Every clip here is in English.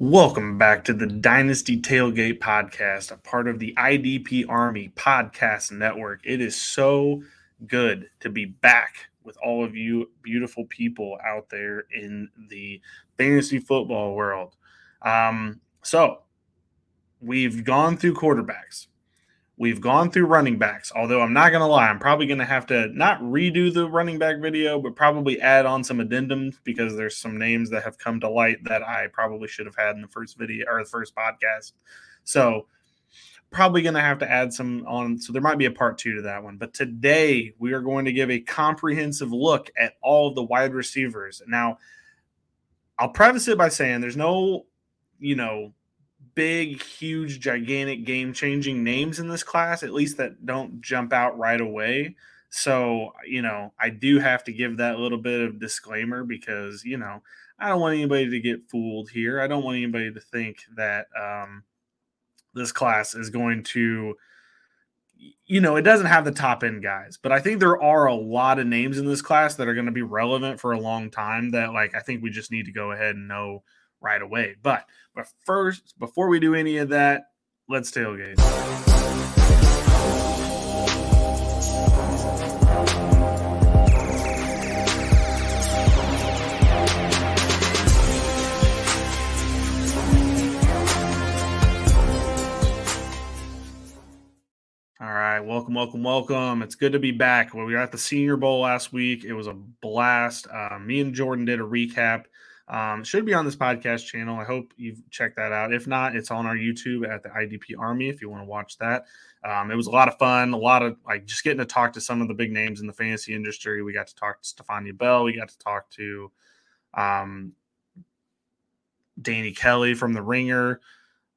Welcome back to the Dynasty Tailgate Podcast, a part of the IDP Army Podcast Network. It is so good to be back with all of you beautiful people out there in the fantasy football world. Um, so, we've gone through quarterbacks, We've gone through running backs, although I'm not going to lie, I'm probably going to have to not redo the running back video, but probably add on some addendums because there's some names that have come to light that I probably should have had in the first video or the first podcast. So, probably going to have to add some on. So, there might be a part two to that one. But today, we are going to give a comprehensive look at all of the wide receivers. Now, I'll preface it by saying there's no, you know, big, huge, gigantic, game changing names in this class, at least that don't jump out right away. So, you know, I do have to give that little bit of disclaimer because, you know, I don't want anybody to get fooled here. I don't want anybody to think that um, this class is going to, you know, it doesn't have the top end guys, but I think there are a lot of names in this class that are going to be relevant for a long time that, like, I think we just need to go ahead and know right away. But but first, before we do any of that, let's tailgate. All right, welcome, welcome, welcome. It's good to be back. Well, we were at the Senior Bowl last week. It was a blast. Uh, me and Jordan did a recap um, should be on this podcast channel. I hope you've checked that out. If not, it's on our YouTube at the IDP Army if you want to watch that. Um, it was a lot of fun, a lot of like just getting to talk to some of the big names in the fantasy industry. We got to talk to Stephania Bell. We got to talk to um, Danny Kelly from The Ringer.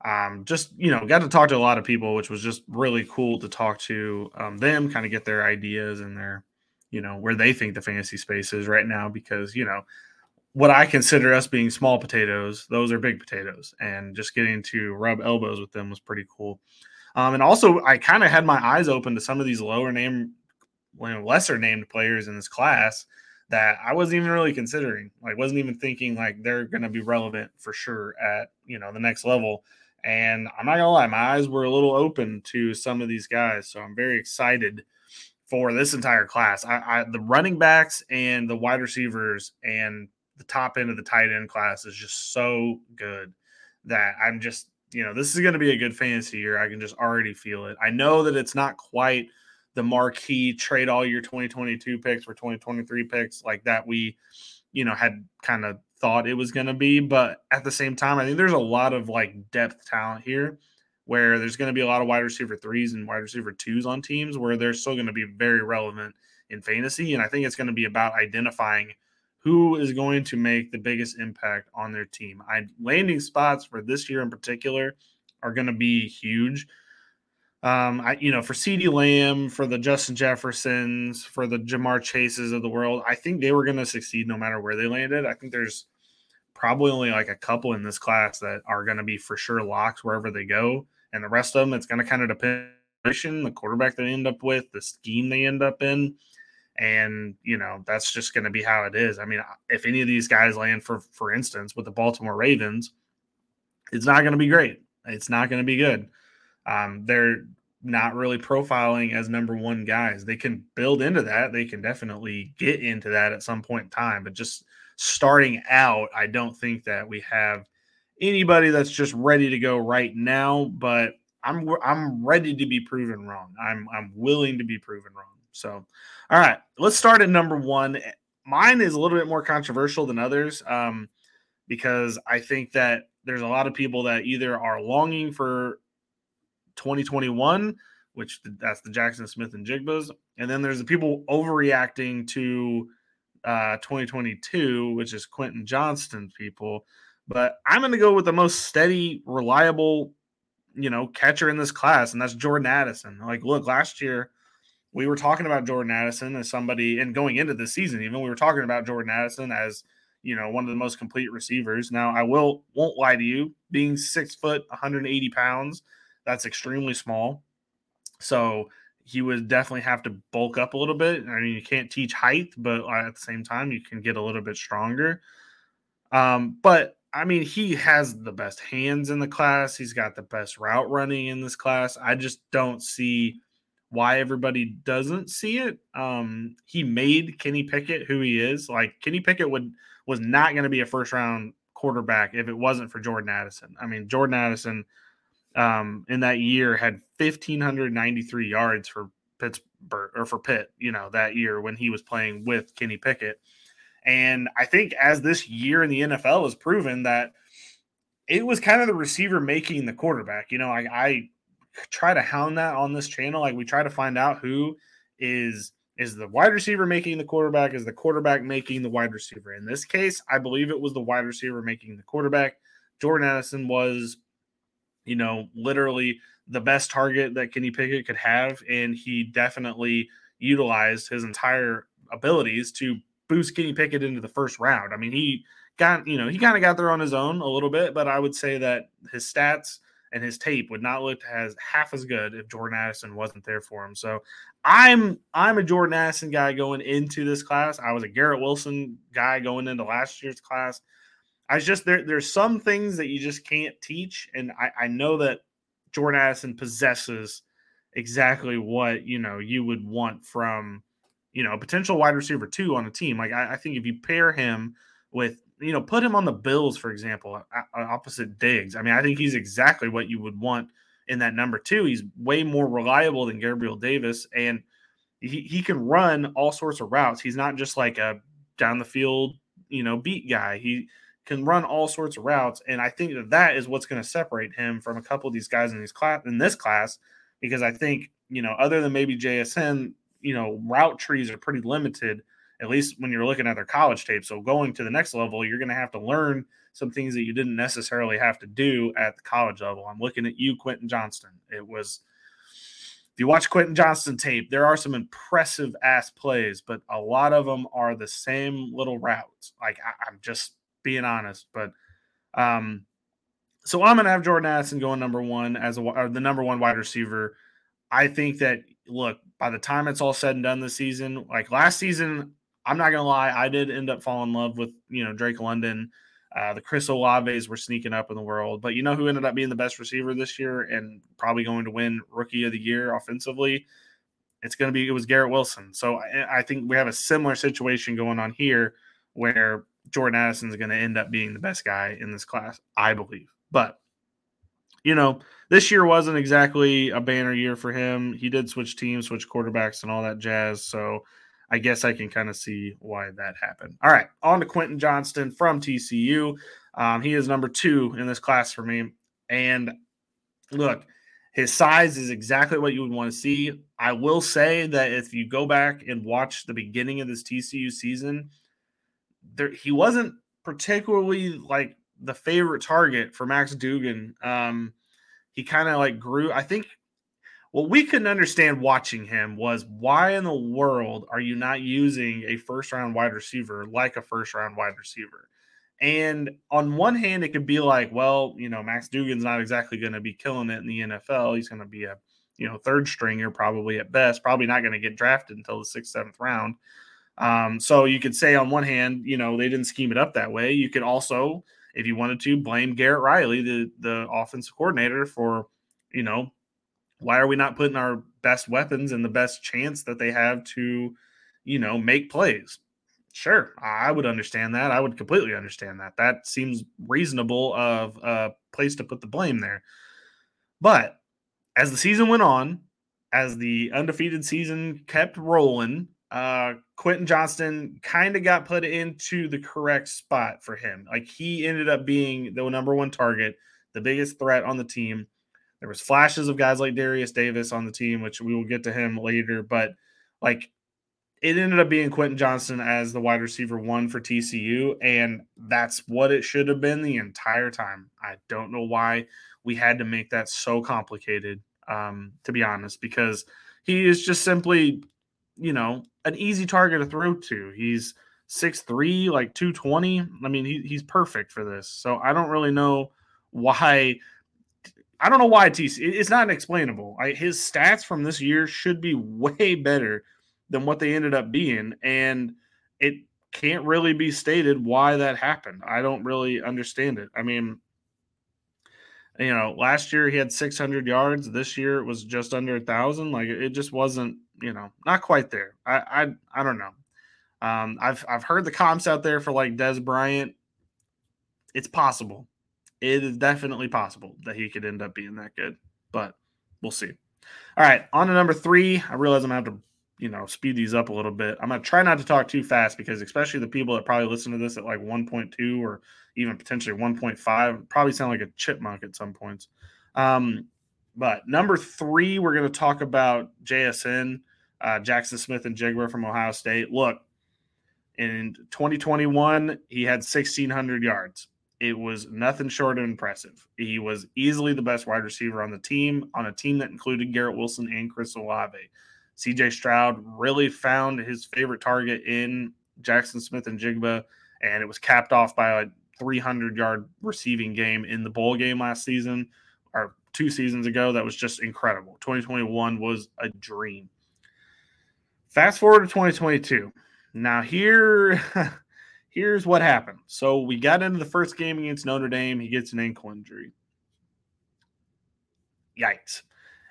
Um, just you know, got to talk to a lot of people, which was just really cool to talk to um, them, kind of get their ideas and their, you know, where they think the fantasy space is right now. Because you know, what I consider us being small potatoes, those are big potatoes, and just getting to rub elbows with them was pretty cool. Um, and also, I kind of had my eyes open to some of these lower name, lesser named players in this class that I wasn't even really considering. Like, wasn't even thinking like they're going to be relevant for sure at you know the next level. And I'm not gonna lie, my eyes were a little open to some of these guys, so I'm very excited for this entire class. I, I the running backs and the wide receivers and the top end of the tight end class is just so good that I'm just, you know, this is going to be a good fantasy year. I can just already feel it. I know that it's not quite the marquee trade all your 2022 picks for 2023 picks like that we, you know, had kind of thought it was going to be. But at the same time, I think there's a lot of like depth talent here where there's going to be a lot of wide receiver threes and wide receiver twos on teams where they're still going to be very relevant in fantasy. And I think it's going to be about identifying – who is going to make the biggest impact on their team. I landing spots for this year in particular are going to be huge. Um, I you know for CeeDee Lamb, for the Justin Jeffersons, for the Ja'Marr Chases of the world, I think they were going to succeed no matter where they landed. I think there's probably only like a couple in this class that are going to be for sure locks wherever they go, and the rest of them it's going to kind of depend on the quarterback they end up with, the scheme they end up in and you know that's just going to be how it is. I mean, if any of these guys land for, for instance, with the Baltimore Ravens, it's not going to be great. It's not going to be good. Um, they're not really profiling as number one guys. They can build into that. They can definitely get into that at some point in time. But just starting out, I don't think that we have anybody that's just ready to go right now. But I'm I'm ready to be proven wrong. I'm I'm willing to be proven wrong. So, all right, let's start at number one. Mine is a little bit more controversial than others um, because I think that there's a lot of people that either are longing for 2021, which that's the Jaxon Smith-Njigbas, and then there's the people overreacting to uh, 2022, which is Quentin Johnston's people. But I'm going to go with the most steady, reliable, you know, catcher in this class, and that's Jordan Addison. Like, look, last year we were talking about Jordan Addison as somebody, and going into the season, even we were talking about Jordan Addison as you know one of the most complete receivers. Now, I will won't lie to you, being six foot, 180 pounds, that's extremely small. So he would definitely have to bulk up a little bit. I mean, you can't teach height, but at the same time, you can get a little bit stronger. Um, but I mean, he has the best hands in the class. He's got the best route running in this class. I just don't see why everybody doesn't see it. Um, he made Kenny Pickett who he is. Like Kenny Pickett would was not going to be a first round quarterback if it wasn't for Jordan Addison. I mean, Jordan Addison um, in that year had 1593 yards for Pittsburgh or for Pitt, you know, that year when he was playing with Kenny Pickett. And I think as this year in the NFL has proven that it was kind of the receiver making the quarterback. You know, I, I try to hound that on this channel. Like we try to find out who is is the wide receiver making the quarterback, is the quarterback making the wide receiver. In this case, I believe it was the wide receiver making the quarterback. Jordan Addison was, you know, literally the best target that Kenny Pickett could have, and he definitely utilized his entire abilities to boost Kenny Pickett into the first round. I mean, he got, you know, he kind of got there on his own a little bit, but I would say that his stats and his tape would not look as half as good if Jordan Addison wasn't there for him. So I'm I'm a Jordan Addison guy going into this class. I was a Garrett Wilson guy going into last year's class. I was just there. There's some things that you just can't teach, and I, I know that Jordan Addison possesses exactly what you know you would want from you know a potential wide receiver two on a team. Like I, I think if you pair him with you know, put him on the Bills, for example, opposite Diggs. I mean, I think he's exactly what you would want in that number two. He's way more reliable than Gabriel Davis, and he, he can run all sorts of routes. He's not just like a down the field, you know, beat guy. He can run all sorts of routes, and I think that that is what's going to separate him from a couple of these guys in these class in this class, because I think you know, other than maybe JSN, you know, route trees are pretty limited at least when you're looking at their college tape. So going to the next level, you're going to have to learn some things that you didn't necessarily have to do at the college level. I'm looking at you, Quentin Johnston. It was if you watch Quentin Johnston tape, there are some impressive ass plays, but a lot of them are the same little routes. Like I, am just being honest, but um, so I'm gonna have Jordan Addison going number one as a the number one wide receiver. I think that look by the time it's all said and done this season, like last season, I'm not gonna lie, I did end up falling in love with you know Drake London. Uh, the Chris Olaves were sneaking up in the world, but you know who ended up being the best receiver this year and probably going to win Rookie of the Year offensively? It's going to be it was Garrett Wilson. So I, I think we have a similar situation going on here where Jordan Addison is going to end up being the best guy in this class, I believe. But you know, this year wasn't exactly a banner year for him. He did switch teams, switch quarterbacks, and all that jazz. So I guess I can kind of see why that happened. All right, on to Quentin Johnston from TCU. Um, he is number two in this class for me. And look, his size is exactly what you would want to see. I will say that if you go back and watch the beginning of this TCU season, there he wasn't particularly like the favorite target for Max Duggan. Um, he kind of like grew. I think what we couldn't understand watching him was why in the world are you not using a first round wide receiver like a first round wide receiver? And on one hand, it could be like, well, you know, Max Duggan's not exactly going to be killing it in the NFL. He's going to be a, you know, third stringer probably at best, probably not going to get drafted until the sixth, seventh round. Um, so you could say on one hand, you know, they didn't scheme it up that way. You could also, if you wanted to, blame Garrett Riley, the the offensive coordinator, for, you know, why are we not putting our best weapons and the best chance that they have to, you know, make plays? Sure, I would understand that. I would completely understand that. That seems reasonable of a place to put the blame there. But as the season went on, as the undefeated season kept rolling, uh, Quentin Johnston kind of got put into the correct spot for him. Like he ended up being the number one target, the biggest threat on the team. There was flashes of guys like Darius Davis on the team, which we will get to him later, but like it ended up being Quentin Johnston as the wide receiver one for TCU, and that's what it should have been the entire time. I don't know why we had to make that so complicated, um, to be honest, because he is just simply, you know, an easy target to throw to. He's six three, like 220. I mean, he, he's perfect for this. So I don't really know why I don't know why TC. It's not explainable. I, his stats from this year should be way better than what they ended up being, and it can't really be stated why that happened. I don't really understand it. I mean, you know, last year he had 600 yards. This year it was just under a thousand. Like it just wasn't, you know, not quite there. I, I, I don't know. Um, I've, I've heard the comps out there for like Dez Bryant. It's possible. It is definitely possible that he could end up being that good, but we'll see. All right, on to number three. I realize I'm gonna have to, you know, speed these up a little bit. I'm gonna try not to talk too fast because, especially the people that probably listen to this at like 1.2 or even potentially 1.5, probably sound like a chipmunk at some points. Um, but number three, we're gonna talk about JSN, uh, Jaxon Smith-Njigba from Ohio State. Look, in 2021, he had 1,600 yards it was nothing short of impressive. He was easily the best wide receiver on the team, on a team that included Garrett Wilson and Chris Olave. CJ Stroud really found his favorite target in Jaxon Smith-Njigba, and it was capped off by a 300 yard receiving game in the bowl game last season or two seasons ago. That was just incredible. 2021 was a dream. Fast forward to 2022. Now, here. here's what happened. So we got into the first game against Notre Dame. He gets an ankle injury. Yikes.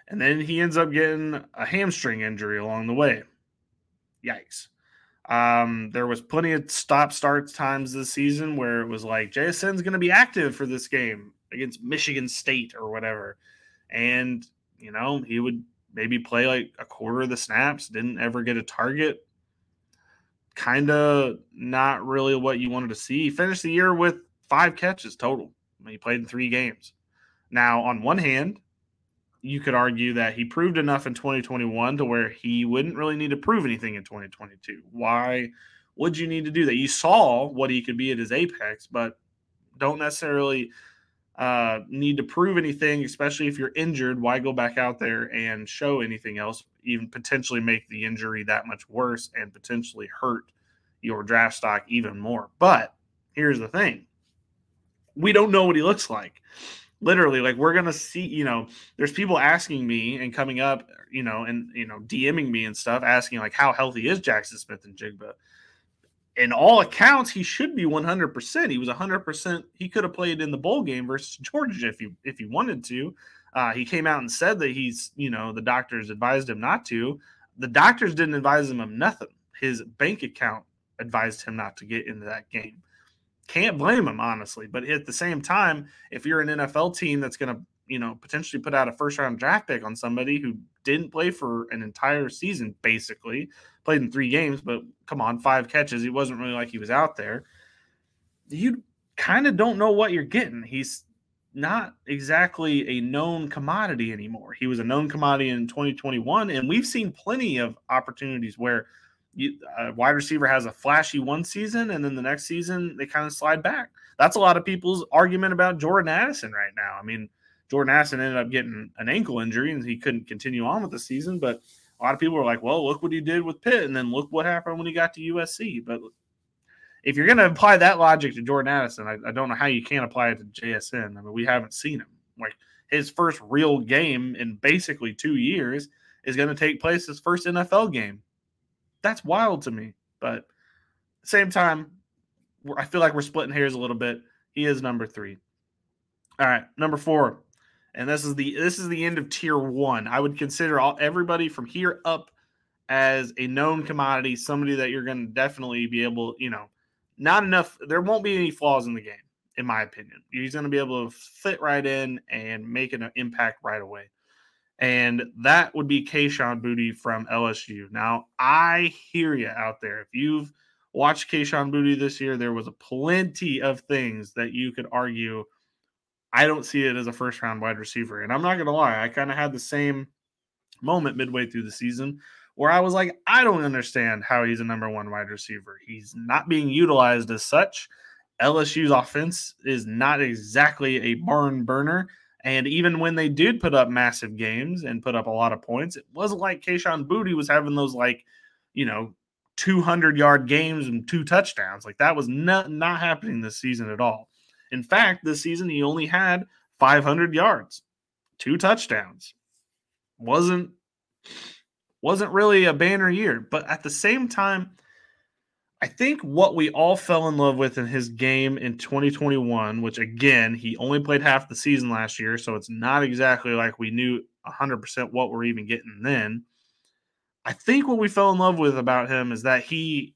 And then he ends up getting a hamstring injury along the way. Yikes. Um, there was plenty of stop starts times this season where it was like JSN's going to be active for this game against Michigan State or whatever. And, you know, he would maybe play like a quarter of the snaps, didn't ever get a target kind of not really what you wanted to see. He finished the year with five catches total. I mean, he played in three games. Now, on one hand, you could argue that he proved enough in 2021 to where he wouldn't really need to prove anything in 2022. Why would you need to do that? You saw what he could be at his apex, but don't necessarily uh, need to prove anything, especially if you're injured. Why go back out there and show anything else, even potentially make the injury that much worse and potentially hurt your draft stock even more? But here's the thing we don't know what he looks like. Literally, like we're gonna see, you know, there's people asking me and coming up, you know, and you know, DMing me and stuff, asking like how healthy is Jaxon Smith-Njigba. in all accounts, he should be 100%. He was 100%. He could have played in the bowl game versus Georgia if he if he wanted to. Uh, he came out and said that he's, you know, the doctors advised him not to. The doctors didn't advise him of nothing. His bank account advised him not to get into that game. Can't blame him, honestly. But at the same time, if you're an NFL team that's going to, you know, potentially put out a first round draft pick on somebody who didn't play for an entire season, basically, played in three games, but come on, five catches. He wasn't really like he was out there. You kind of don't know what you're getting. He's not exactly a known commodity anymore. He was a known commodity in 2021, and we've seen plenty of opportunities where you, a wide receiver has a flashy one season, and then the next season they kind of slide back. That's a lot of people's argument about Jordan Addison right now. I mean, Jordan Addison ended up getting an ankle injury and he couldn't continue on with the season, but a lot of people are like, well, look what he did with Pitt, and then look what happened when he got to USC. But if you're going to apply that logic to Jordan Addison, I, I, don't know how you can't apply it to JSN. I mean, we haven't seen him. Like his first real game in basically two years is going to take place his first NFL game. That's wild to me. But same time, I feel like we're splitting hairs a little bit. He is number three. All right, number four, and this is the this is the end of tier one. I would consider all everybody from here up as a known commodity, somebody that you're going to definitely be able, you know, not enough. There won't be any flaws in the game, in my opinion. He's going to be able to fit right in and make an impact right away. And that would be Kayshon Boutte from LSU. Now, I hear you out there. If you've watched Kayshon Boutte this year, there was a plenty of things that you could argue I don't see it as a first round wide receiver. And I'm not going to lie, I kind of had the same moment midway through the season where I was like, I don't understand how he's a number one wide receiver. He's not being utilized as such. LSU's offense is not exactly a barn burner. And even when they did put up massive games and put up a lot of points, it wasn't like Kayshon Boutte was having those like, you know, 200 yard games and two touchdowns. Like that was not not happening this season at all. In fact, this season he only had 500 yards, two touchdowns. Wasn't wasn't really a banner year, but at the same time, I think what we all fell in love with in his game in 2021, which again, he only played half the season last year, so it's not exactly like we knew 100% what we're even getting then. I think what we fell in love with about him is that he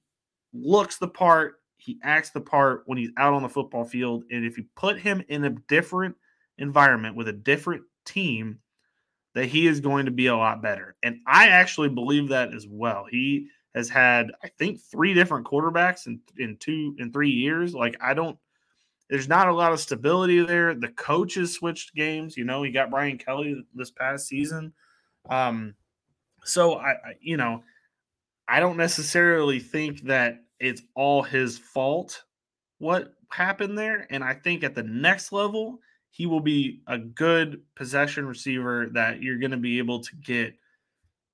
looks the part, he acts the part when he's out on the football field. And if you put him in a different environment with a different team, that he is going to be a lot better. And I actually believe that as well. He has had, I think, three different quarterbacks in, in two in three years. Like, I don't there's not a lot of stability there. The coaches switched games. You know, he got Brian Kelly this past season. Um, so I, I you know, I don't necessarily think that it's all his fault what happened there. And I think at the next level, he will be a good possession receiver that you're going to be able to get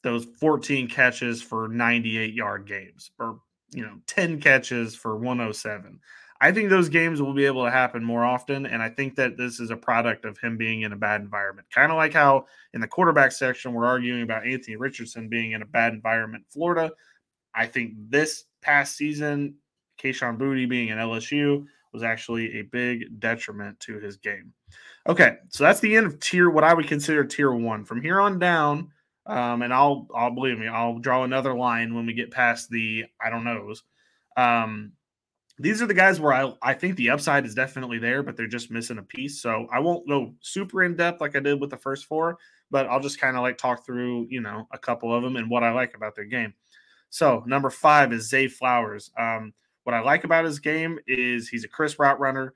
those 14 catches for 98 yard games or you know 10 catches for 107 i think those games will be able to happen more often and i think that this is a product of him being in a bad environment. Kind of like how in the quarterback section we're arguing about anthony richardson being in a bad environment florida. I think this past season Kayshon Boutte being in lsu was actually a big detriment to his game Okay, so that's the end of tier what I would consider tier one. From here on down, um, and I'll I'll believe me, I'll draw another line when we get past the I don't knows. Um, these are the guys where I I think the upside is definitely there, but they're just missing a piece. So I won't go super in depth like I did with the first four, but I'll just kind of like talk through you know a couple of them and what I like about their game. So number five is Zay Flowers. Um, what I like about his game is he's a crisp route runner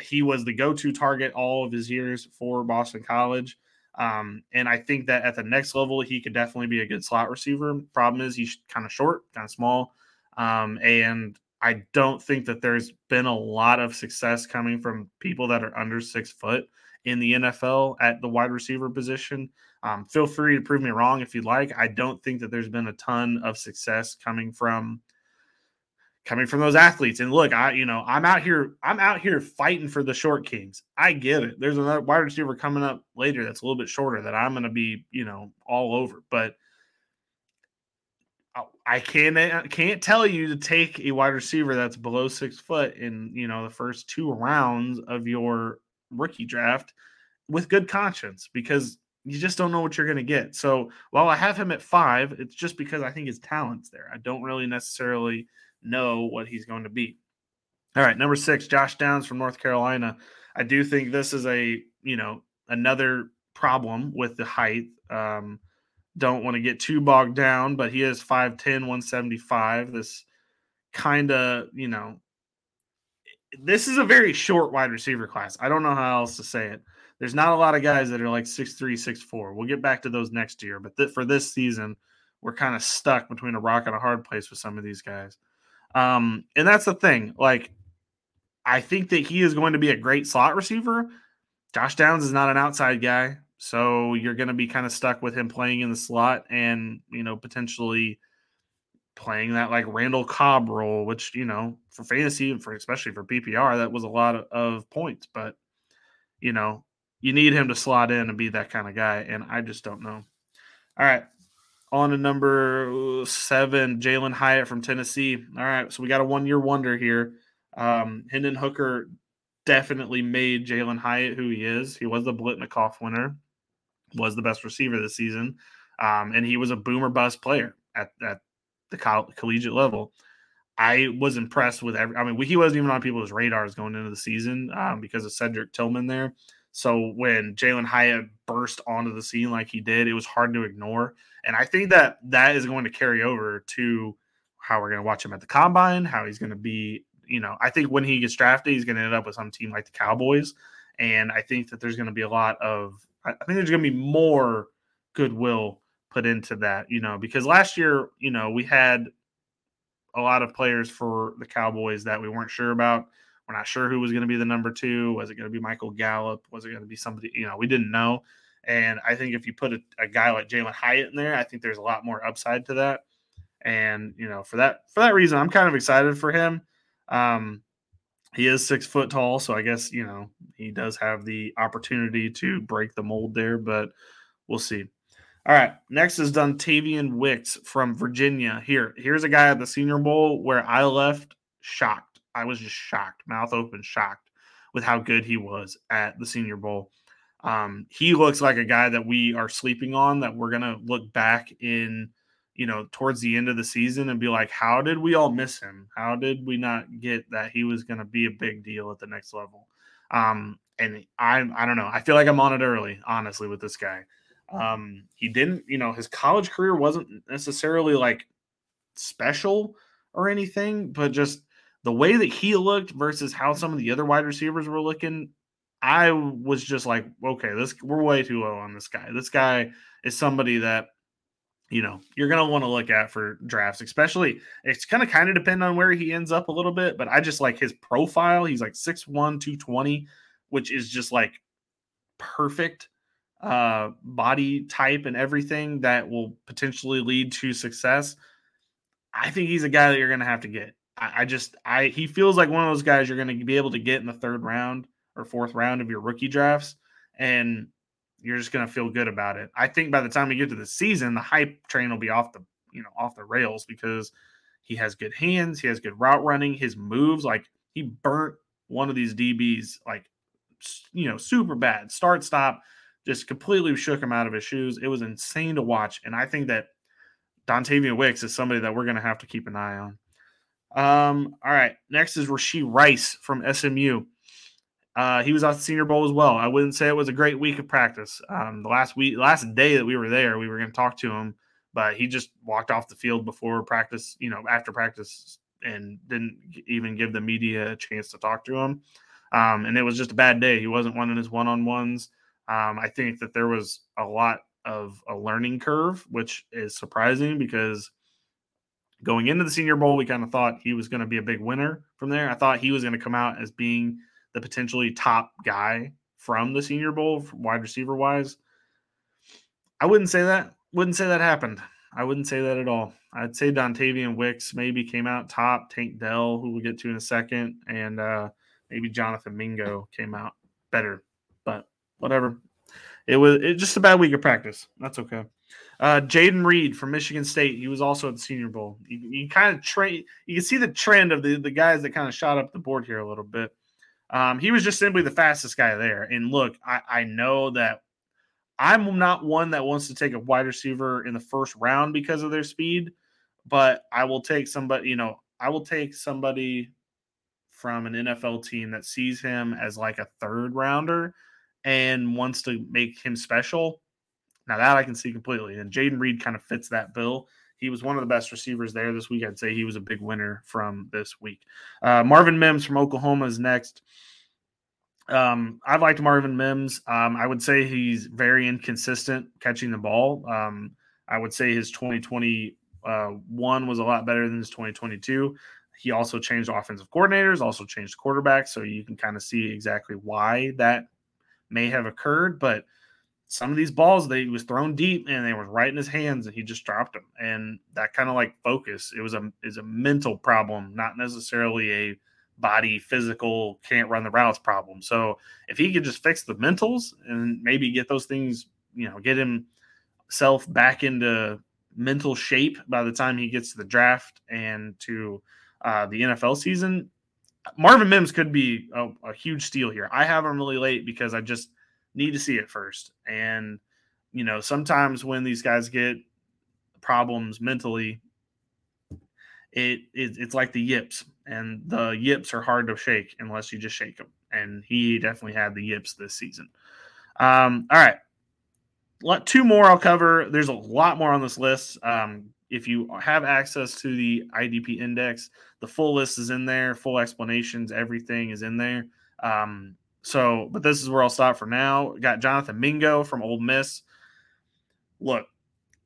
he was the go-to target all of his years for Boston College. Um, and I think that at the next level, he could definitely be a good slot receiver. Problem is, he's kind of short, kind of small. Um, and I don't think that there's been a lot of success coming from people that are under six foot in the NFL at the wide receiver position. Um, feel free to prove me wrong if you'd like. I don't think that there's been a ton of success coming from coming from those athletes. And look, I you know I'm out here I'm out here fighting for the short kings. I get it. There's another wide receiver coming up later that's a little bit shorter that I'm going to be you know all over, but. I can't uh, can't tell you to take a wide receiver that's below six foot in you know the first two rounds of your rookie draft with good conscience because you just don't know what you're going to get. So while I have him at five, it's just because I think his talent's there. I don't really necessarily know what he's going to be. All right, number six, Josh Downs from North Carolina. I do think this is a you know another problem with the height. Um, don't want to get too bogged down, but he is 5'10, 175. This kind of, you know, this is a very short wide receiver class. I don't know how else to say it. There's not a lot of guys that are like 6'3, 6'4. We'll get back to those next year, but th- for this season, we're kind of stuck between a rock and a hard place with some of these guys. Um, and that's the thing. Like, I think that he is going to be a great slot receiver. Josh Downs is not an outside guy, so you're going to be kind of stuck with him playing in the slot and you know potentially playing that like Randall Cobb role, which you know for fantasy and for especially for PPR that was a lot of, of points. But you know you need him to slot in and be that kind of guy, and I just don't know. All right, on to number seven, Jalin Hyatt from Tennessee. All right, so we got a one year wonder here. Um, Hendon Hooker definitely made Jalin Hyatt who he is. He was the Biletnikoff winner, was the best receiver this season, um, and he was a boomer bust player at, at the coll- collegiate level. I was impressed with every. I mean, he wasn't even on people's radars going into the season um, because of Cedric Tillman there. So when Jalin Hyatt burst onto the scene like he did, it was hard to ignore. And I think that that is going to carry over to how we're going to watch him at the combine, how he's going to be. You know, I think when he gets drafted, he's going to end up with some team like the Cowboys. And I think that there's going to be a lot of, I think there's going to be more goodwill put into that, you know, because last year, you know, we had a lot of players for the Cowboys that we weren't sure about. We're not sure who was going to be the number two. Was it going to be Michael Gallup? Was it going to be somebody? You know, we didn't know. And I think if you put a, a guy like Jalin Hyatt in there, I think there's a lot more upside to that. And you know, for that for that reason, I'm kind of excited for him. Um, he is six foot tall, so I guess you know he does have the opportunity to break the mold there, but we'll see. All right. Next is Dontayvion Wicks from Virginia. Here, here's a guy at the Senior Bowl where I left shocked. I was just shocked, mouth open, shocked with how good he was at the Senior Bowl. Um, he looks like a guy that we are sleeping on. That we're gonna look back in, you know, towards the end of the season and be like, how did we all miss him? How did we not get that he was gonna be a big deal at the next level? Um, and I, I don't know. I feel like I'm on it early, honestly, with this guy. Um, he didn't, you know, his college career wasn't necessarily like special or anything, but just the way that he looked versus how some of the other wide receivers were looking, I was just like, okay, this we're way too low on this guy. This guy is somebody that you know you're gonna want to look at for drafts, especially it's gonna kind of depend on where he ends up a little bit, but I just like his profile. He's like 6'1, 220, which is just like perfect uh, body type and everything that will potentially lead to success, I think he's a guy that you're to have to get. I, just, I he feels like one of those guys you're going to be able to get in the third round or fourth round of your rookie drafts, and you're just going to feel good about it. I think by the time we get to the season, the hype train will be off the, you know, off the rails because he has good hands, he has good route running, his moves, like he burnt one of these DBs like, you know, super bad start stop just completely shook him out of his shoes. It was insane to watch. And I think that Dontayvion Wicks is somebody that we're going to have to keep an eye on. Um, all right. Next is Rashee Rice from SMU. Uh, he was at the Senior Bowl as well. I wouldn't say it was a great week of practice. Um, the last week, last day that we were there, we were going to talk to him, but he just walked off the field before practice, you know, after practice, and didn't even give the media a chance to talk to him. Um, and it was just a bad day. He wasn't winning his one on ones. Um, I think that there was a lot of a learning curve, which is surprising because going into the Senior Bowl, we kind of thought he was going to be a big winner from there. I thought he was going to come out as being the potentially top guy from the Senior Bowl, wide receiver wise. I wouldn't say that. Wouldn't say that happened. I wouldn't say that at all. I'd say Dontayvion Wicks maybe came out top. Tank Dell, who we'll get to in a second, and uh, maybe Jonathan Mingo came out better. But whatever. It was just a bad week of practice. That's okay. Uh, Jayden Reed from Michigan State. He was also at the Senior Bowl. You, you kind of train. You can see the trend of the the guys that kind of shot up the board here a little bit. Um, he was just simply the fastest guy there. And look, I, I know that I'm not one that wants to take a wide receiver in the first round because of their speed, but I will take somebody. You know, I will take somebody from an NFL team that sees him as like a third rounder and wants to make him special. Now that I can see completely. And Jayden Reed kind of fits that bill. He was one of the best receivers there this week. I'd say he was a big winner from this week. Uh, Marvin Mims from Oklahoma is next. Um, I've liked Marvin Mims. Um, I would say he's very inconsistent catching the ball. Um, I would say his 2021 uh, was a lot better than his 2022. He also changed offensive coordinators, also changed quarterbacks, so you can kind of see exactly why that may have occurred, but some of these balls they was thrown deep and they were right in his hands and he just dropped them. And that kind of like focus, it was a is a mental problem, not necessarily a body physical can't run the routes problem. So if he could just fix the mentals and maybe get those things, you know, get himself back into mental shape by the time he gets to the draft and to uh, the NFL season, Marvin Mims could be a, a, huge steal here. I have him really late because I just need to see it first. And, you know, sometimes when these guys get problems mentally, it, it it's like the yips, and the yips are hard to shake unless you just shake them. And he definitely had the yips this season. Um, all right. Two more I'll cover. There's a lot more on this list. Um, if you have access to the IDP index, the full list is in there, full explanations, everything is in there. Um, so, but this is where I'll stop for now. Got Jonathan Mingo from Ole Miss. Look,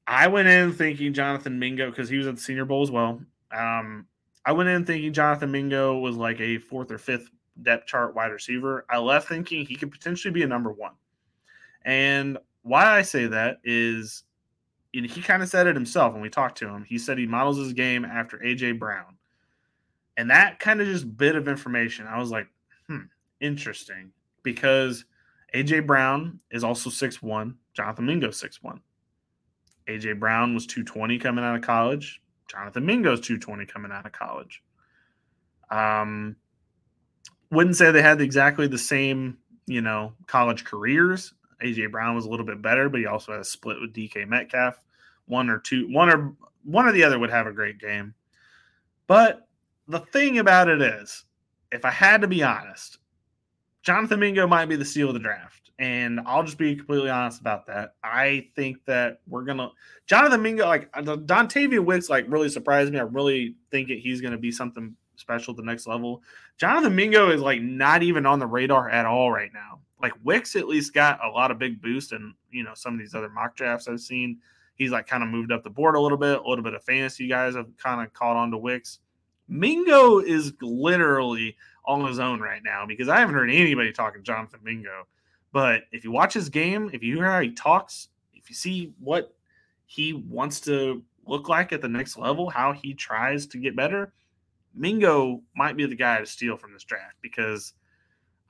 I went in thinking Jonathan Mingo because he was at the Senior Bowl as well. Um, I went in thinking Jonathan Mingo was like a fourth or fifth depth chart wide receiver. I left thinking he could potentially be a number one. And why I say that is and he kind of said it himself when we talked to him. He said he models his game after AJ Brown. And that kind of just bit of information. I was like, hmm, interesting. Because AJ Brown is also six one. Jonathan Mingo six one. AJ Brown was 220 coming out of college. Jonathan Mingo's 220 coming out of college. Um, wouldn't say they had exactly the same, you know, college careers. AJ Brown was a little bit better, but he also had a split with DK Metcalf. One or two, one or one or the other would have a great game. But the thing about it is, if I had to be honest, Jonathan Mingo might be the steal of the draft. And I'll just be completely honest about that. I think that we're gonna Jonathan Mingo, like uh, Dontayvion Wicks, like really surprised me. I really think that he's gonna be something special at the next level. Jonathan Mingo is like not even on the radar at all right now. Like Wicks at least got a lot of big boost and you know some of these other mock drafts I've seen. He's like kind of moved up the board a little bit. A little bit of fantasy guys have kind of caught on to Wicks. Mingo is literally on his own right now because I haven't heard anybody talking Jonathan Mingo. But if you watch his game, if you hear how he talks, if you see what he wants to look like at the next level, how he tries to get better, Mingo might be the guy to steal from this draft because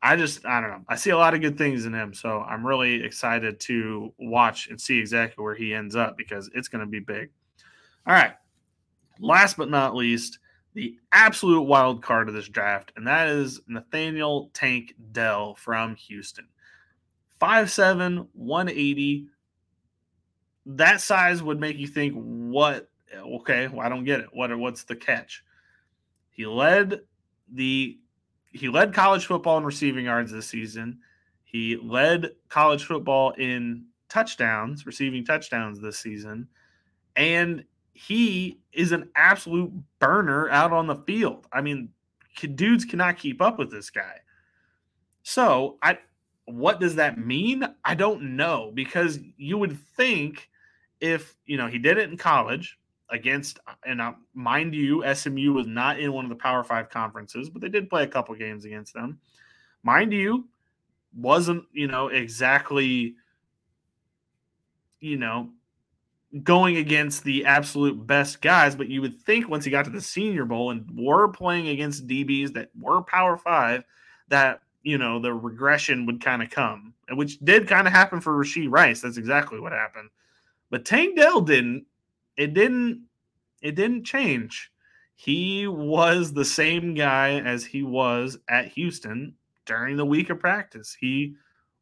I just I don't know. I see a lot of good things in him, so I'm really excited to watch and see exactly where he ends up because it's going to be big. All right. Last but not least, the absolute wild card of this draft, and that is Nathaniel Tank Dell from Houston. 5'7, 180. That size would make you think, what? Okay, well, I don't get it. What? What's the catch? He led the he led college football in receiving yards this season. He led college football in touchdowns, receiving touchdowns this season. And he is an absolute burner out on the field. I mean, dudes cannot keep up with this guy. So, I what does that mean? I don't know because you would think if, you know, he did it in college, against, and uh, mind you, SMU was not in one of the Power Five conferences, but they did play a couple games against them. Mind you, wasn't you know exactly, you know, going against the absolute best guys, but you would think once he got to the Senior Bowl and were playing against DBs that were Power Five, that you know the regression would kind of come, which did kind of happen for Rashee Rice. That's exactly what happened. But Tank Dell didn't, it didn't it didn't change. He was the same guy as he was at Houston during the week of practice. He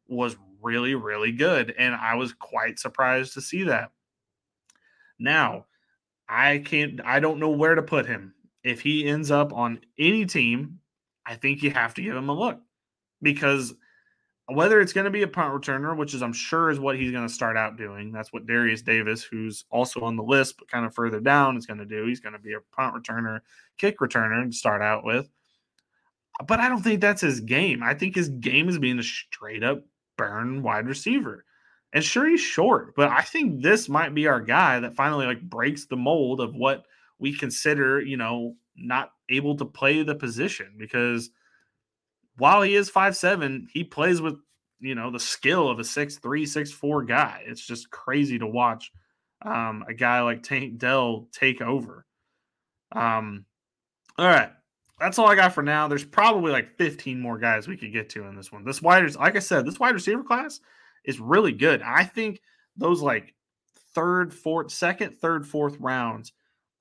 was really, really good. And I was quite surprised to see that. Now, I can't, I don't know where to put him. If he ends up on any team, I think you have to give him a look because whether it's going to be a punt returner, which is I'm sure is what he's going to start out doing. That's what Darius Davis, who's also on the list but kind of further down, is going to do. He's going to be a punt returner, kick returner to start out with. But I don't think that's his game. I think his game is being a straight up burn wide receiver. And sure, he's short, but I think this might be our guy that finally like breaks the mold of what we consider, you know, not able to play the position because – while he is five seven, he plays with you know the skill of a six three, six four guy. It's just crazy to watch um, a guy like Tank Dell take over. Um, all right, that's all I got for now. There's probably like 15 more guys we could get to in this one. This wide, like I said, this wide receiver class is really good. I think those like third, fourth, second, third, fourth rounds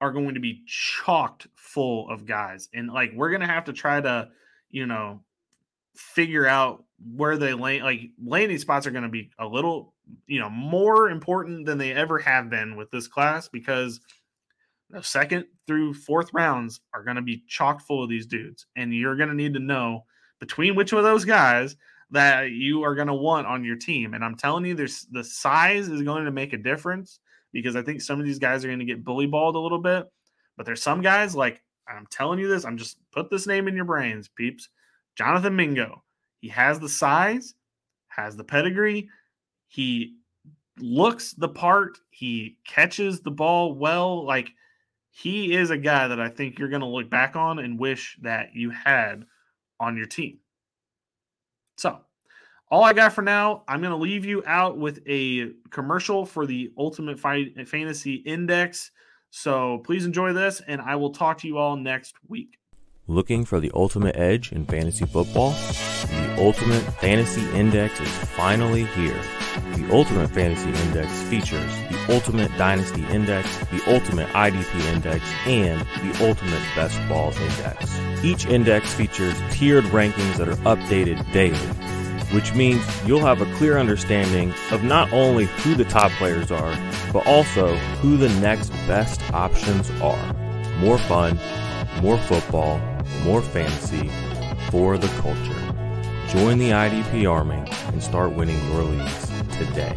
are going to be chocked full of guys, and like we're gonna have to try to, you know, figure out where they land like landing spots are going to be a little you know more important than they ever have been with this class because the second through fourth rounds are going to be chock full of these dudes and you're going to need to know between which of those guys that you are going to want on your team and i'm telling you there's the size is going to make a difference because i think some of these guys are going to get bully balled a little bit but there's some guys like i'm telling you this i'm just put this name in your brains peeps Jonathan Mingo. He has the size, has the pedigree. He looks the part. He catches the ball well. Like he is a guy that I think you're going to look back on and wish that you had on your team. So, all I got for now, I'm going to leave you out with a commercial for the Ultimate Fantasy Index. So, please enjoy this, and I will talk to you all next week. Looking for the ultimate edge in fantasy football? The Ultimate Fantasy Index is finally here. The Ultimate Fantasy Index features the Ultimate Dynasty Index, the Ultimate IDP Index, and the Ultimate Best Ball Index. Each index features tiered rankings that are updated daily, which means you'll have a clear understanding of not only who the top players are, but also who the next best options are. More fun, more football, more fantasy for the culture. Join the IDP Army and start winning your leagues today.